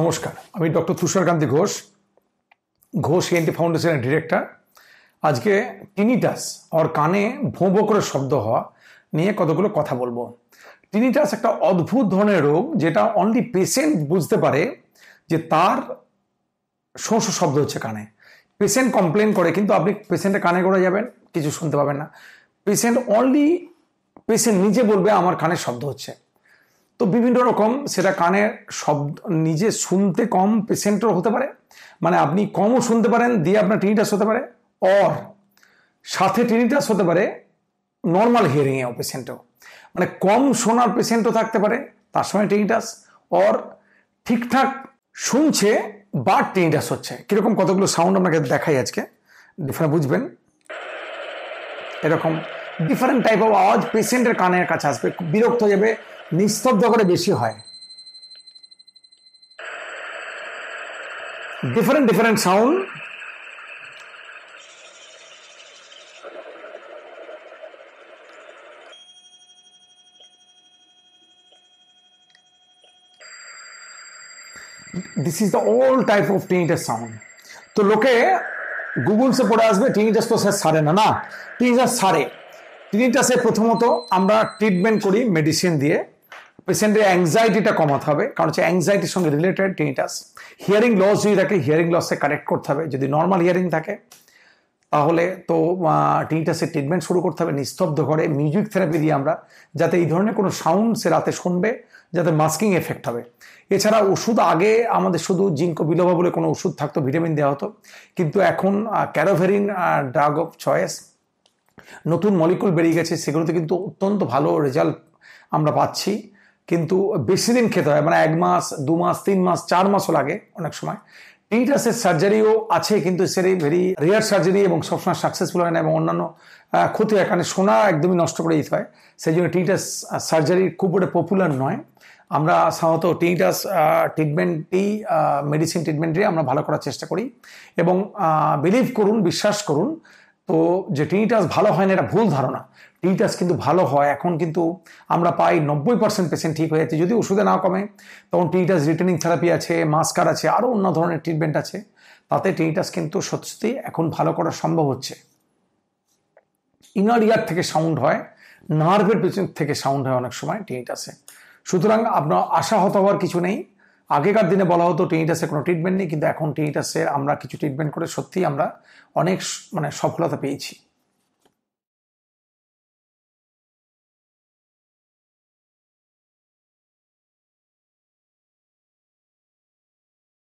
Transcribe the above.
নমস্কার, আমি doctor Tusharkanti Ghosh Ghosh NT ফাউন্ডেশনের ডিরেক্টর। আজকে টিনিটাস, ওর কানে ভোঁ করে শব্দ হওয়া নিয়ে কতগুলো কথা বলব। টিনিটাস একটা অদ্ভুত ধরনের রোগ যেটা অনলি পেশেন্ট বুঝতে পারে যে তার শোঁ শোঁ শব্দ হচ্ছে কানে। পেশেন্ট কমপ্লেন করে, কিন্তু আপনি পেশেন্টের কানে করে যাবেন, কিছু শুনতে পাবেন না। পেশেন্ট অনলি পেশেন্ট নিজে বলবে আমার কানে শব্দ হচ্ছে। তো বিভিন্ন রকম সেটা কানের শব্দ নিজে শুনতে কম পেশেন্টেরও হতে পারে। মানে আপনি কমও শুনতে পারেন, দিয়ে আপনার টিনিটাস হতে পারে, অর সাথে টিনিটাস হতে পারে, নর্মাল হিয়ারিংয়েও পেশেন্টও। মানে কম শোনার পেশেন্টও থাকতে পারে, তার সঙ্গে টিনিটাস, অর ঠিকঠাক শুনছে, বা টিনিটাস হচ্ছে। কীরকম কতগুলো সাউন্ড আপনাকে দেখাই আজকে ডিফারেন্ট বুঝবেন। এরকম ডিফারেন্ট টাইপ অফ আওয়াজ পেশেন্টের কানের কাছে আসবে, বিরক্ত হয়ে যাবে নিস্তব্ধ করে বেশি হয়। Different different sound this is the all type of tinnitus sound তো লোকে গুগলসে পড়ে আসবে টিনিটাস তো স্যার সারে না না? টিনিটাস সারে টিনিটাসে প্রথমত আমরা ট্রিটমেন্ট করি মেডিসিন দিয়ে। পেশেন্টের অ্যাংজাইটিটা কমাতে হবে, কারণ হচ্ছে অ্যাংজাইটির সঙ্গে রিলেটেড টিনিটাস হিয়ারিং লস যদি থাকে হিয়ারিং লসে কারেক্ট করতে হবে। যদি নর্মাল হিয়ারিং থাকে, তাহলে তো টিনিটাসের ট্রিটমেন্ট শুরু করতে হবে। নিস্তব্ধ করে মিউজিক থেরাপি দিয়ে আমরা যাতে এই ধরনের কোনো সাউন্ড সে রাতে শুনবে, যাতে মাস্কিং এফেক্ট হবে। এছাড়া ওষুধ আগে আমাদের শুধু জিঙ্কো বিলোভা বলে কোনো ওষুধ থাকতো ভিটামিন দেওয়া হতো। কিন্তু এখন ক্যারোভেরিন ড্রাগ অফ চয়েস নতুন মলিকুল বেরিয়ে গেছে, সেগুলোতে কিন্তু অত্যন্ত ভালো রেজাল্ট আমরা পাচ্ছি। কিন্তু বেশি দিন খেতে হয় মানে এক মাস, দু মাস, তিন মাস, চার মাসও লাগে অনেক সময়। টিনিটাসের সার্জারিও আছে, কিন্তু সেটাই ভেরি রেয়ার সার্জারি এবং সবসময় সাকসেসফুল হয় না এবং অন্যান্য ক্ষতি হয়, কারণ সোনা একদমই নষ্ট করে দিতে হয়। সেই জন্য টিনিটাস সার্জারি খুব একটা পপুলার নয়। আমরা সাধারণত টিনিটাস ট্রিটমেন্টই মেডিসিন ট্রিটমেন্টই আমরা ভালো করার চেষ্টা করি। এবং বিলিভ করুন, বিশ্বাস করুন তো যে টিনিটাস ভালো হয় না, এটা ভুল ধারণা। টিনিটাস কিন্তু ভালো হয়, এখন কিন্তু আমরা পাই নব্বই পার্সেন্ট পেশেন্ট ঠিক হয়ে যাচ্ছে। যদি ওষুধে না কমে, তখন টিনিটাস রিটার্নিং থেরাপি আছে মাস্কার আছে আরও অন্য ধরনের ট্রিটমেন্ট আছে। তাতে টিনিটাস কিন্তু সত্যি এখন ভালো করা সম্ভব হচ্ছে। ইনার ইয়ার থেকে সাউন্ড হয় নার্ভের পেছন থেকে সাউন্ড হয় অনেক সময় টিনিটাসে সুতরাং আপনার আশাহত হওয়ার কিছু নেই। আগেকার দিনে বলা হতো টিনিটাসের কোনো ট্রিটমেন্ট নেই, কিন্তু এখন টিনিটাসের আমরা কিছু ট্রিটমেন্ট করে সত্যিই আমরা অনেক মানে সফলতা পেয়েছি।